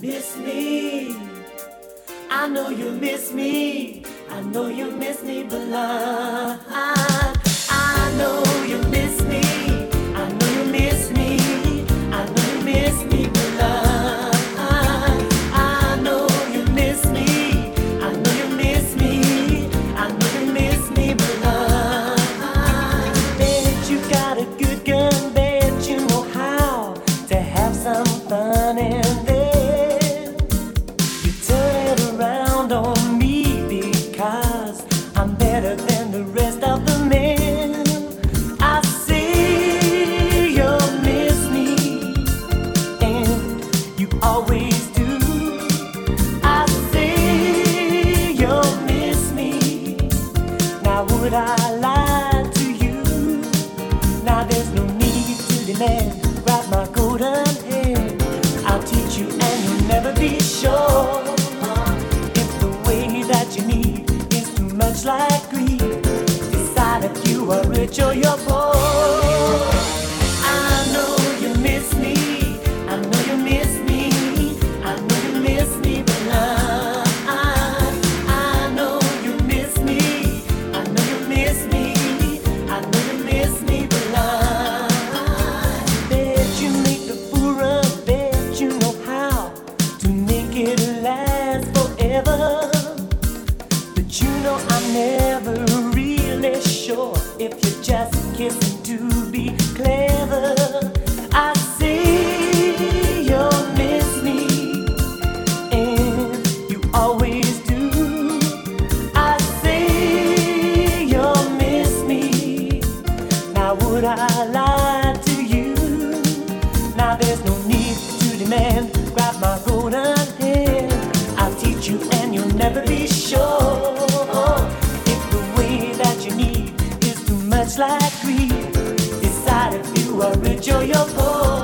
Miss me. I know you miss me. I know you miss me, but love, I, I know. joy of.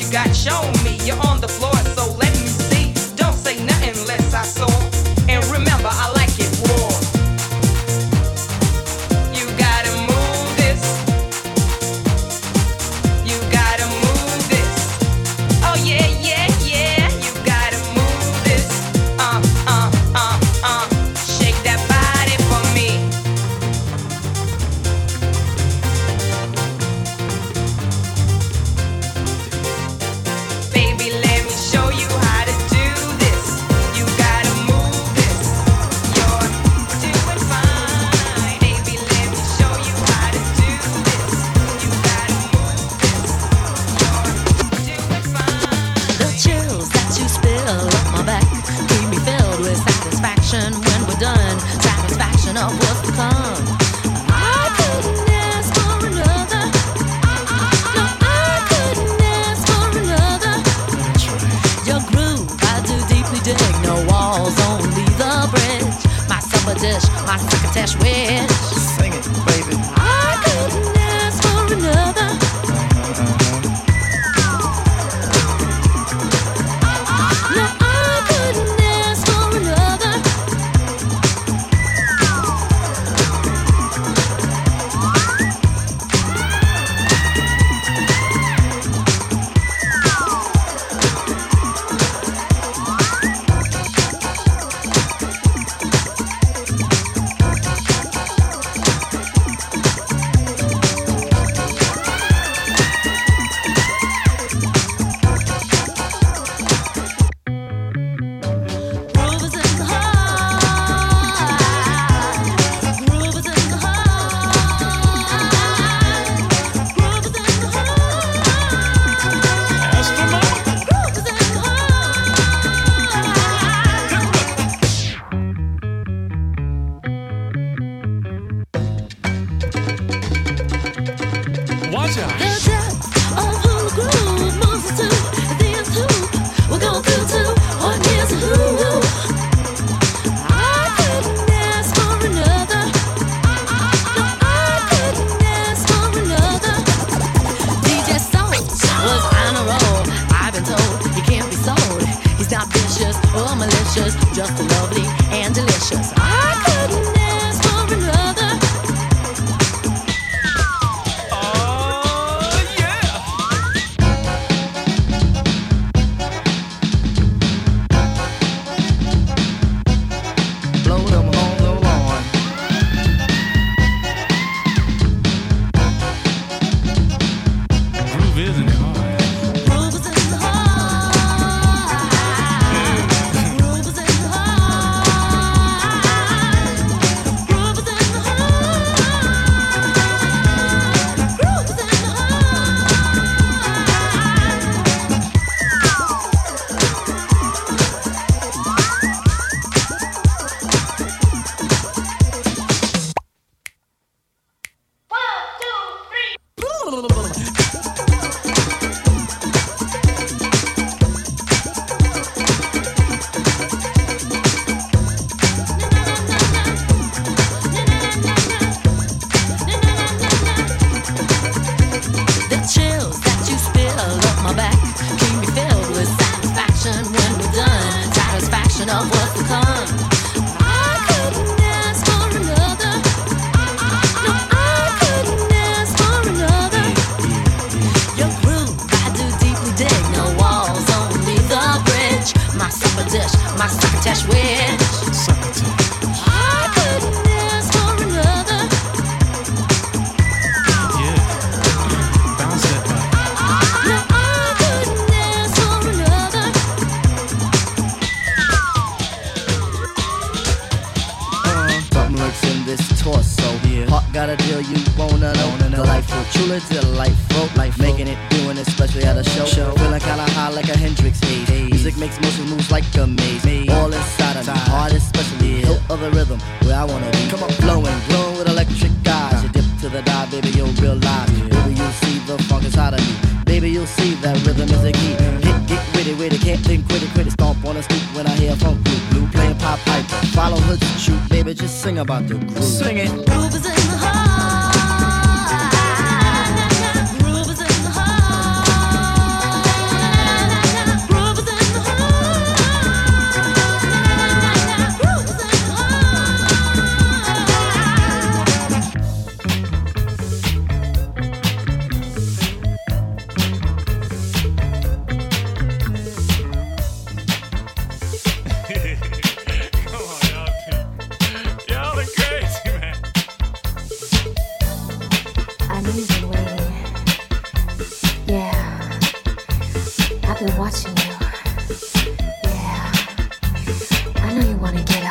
you got. shown me. You're on the floor, so let me see. Don't say nothing unless I saw. been watching you. Yeah, I know you want to get out.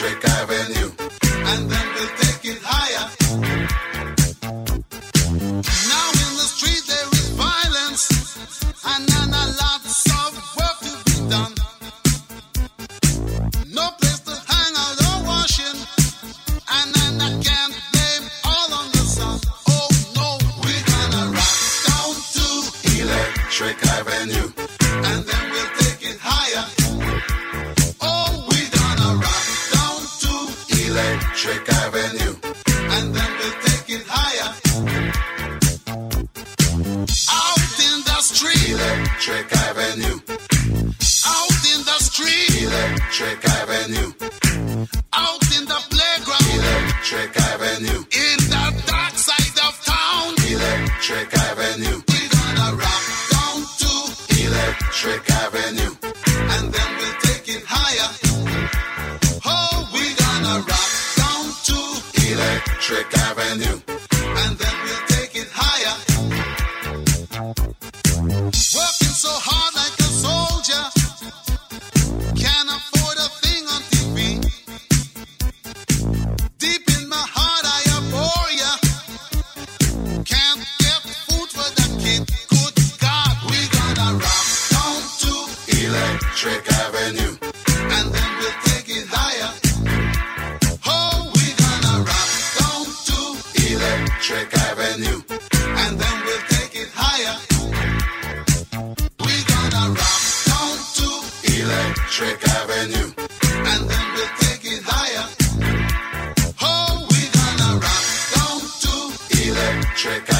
Electric Avenue, Electric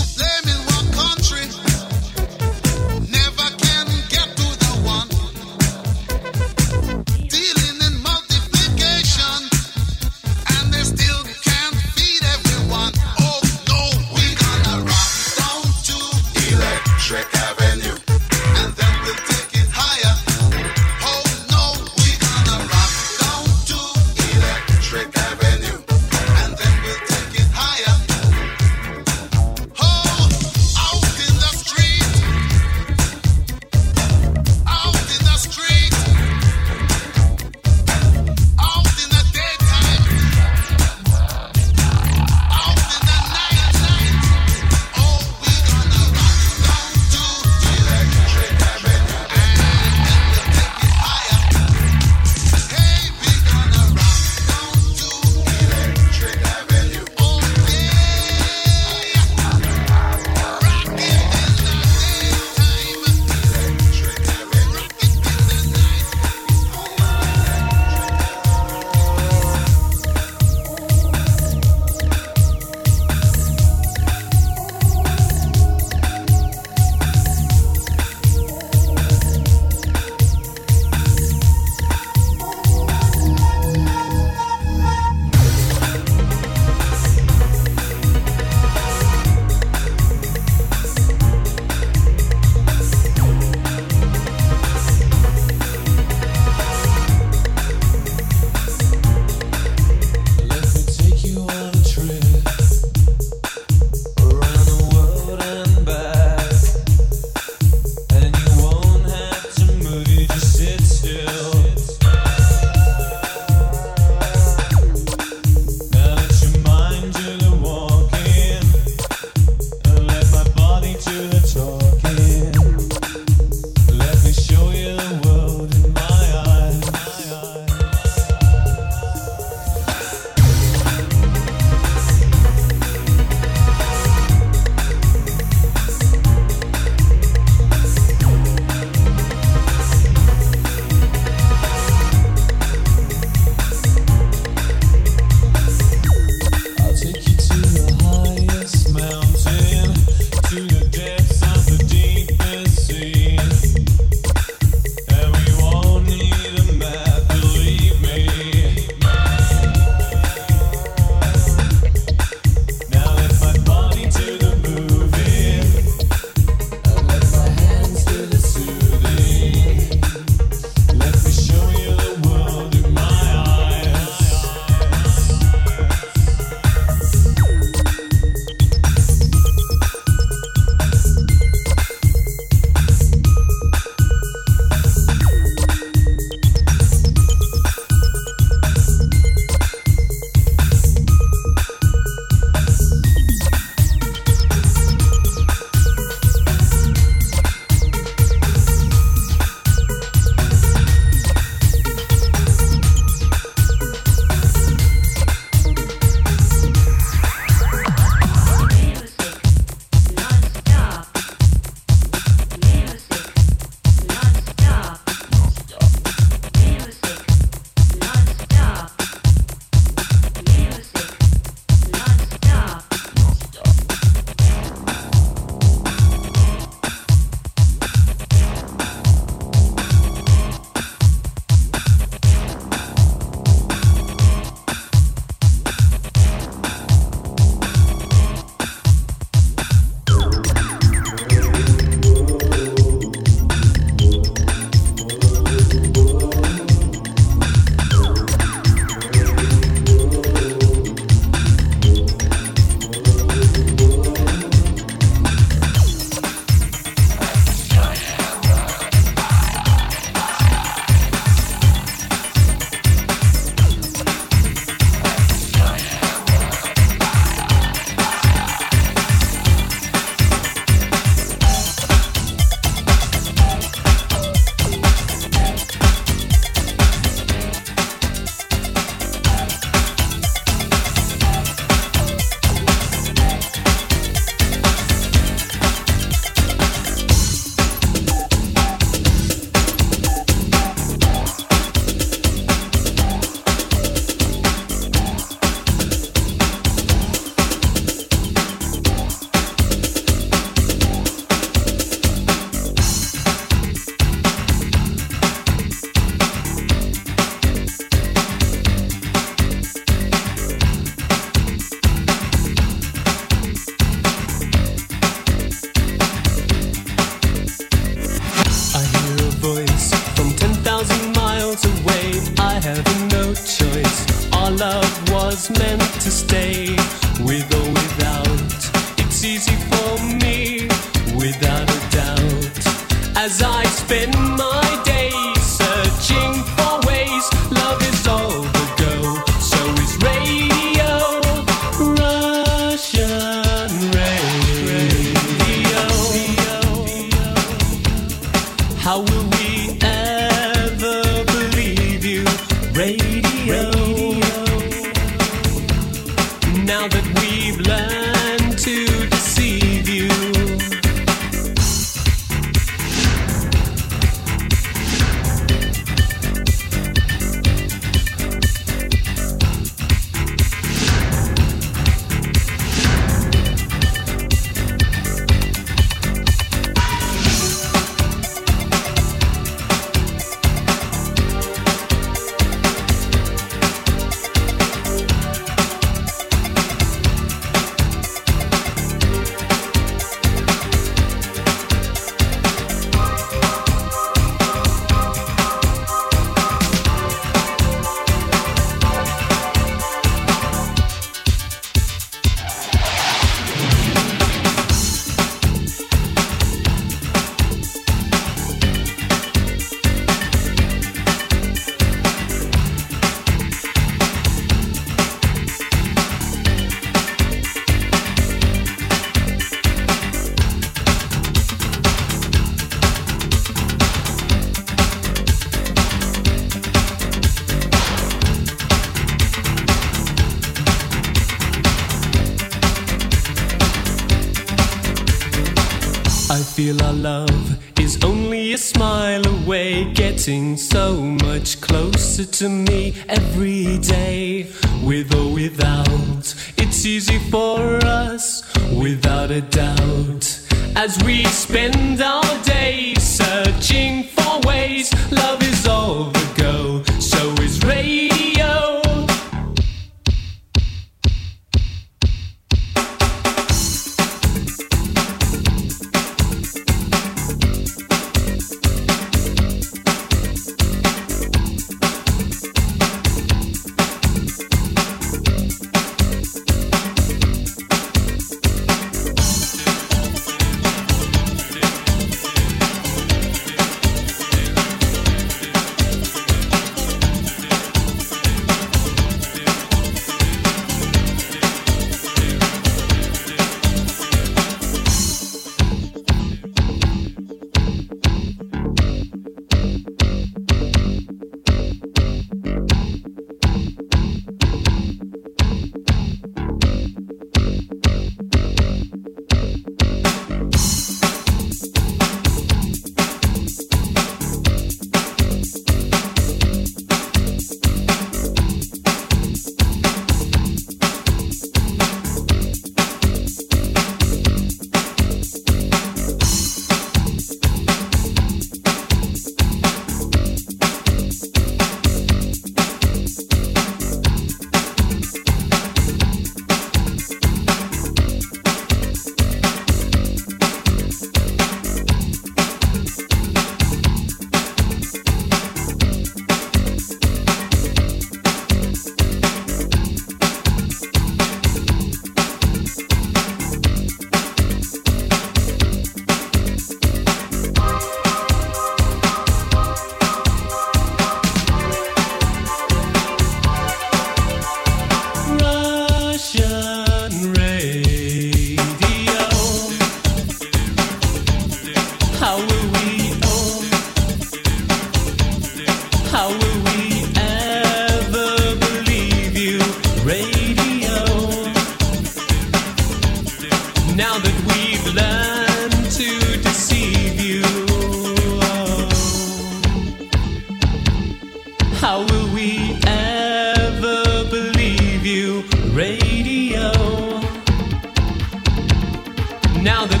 Now that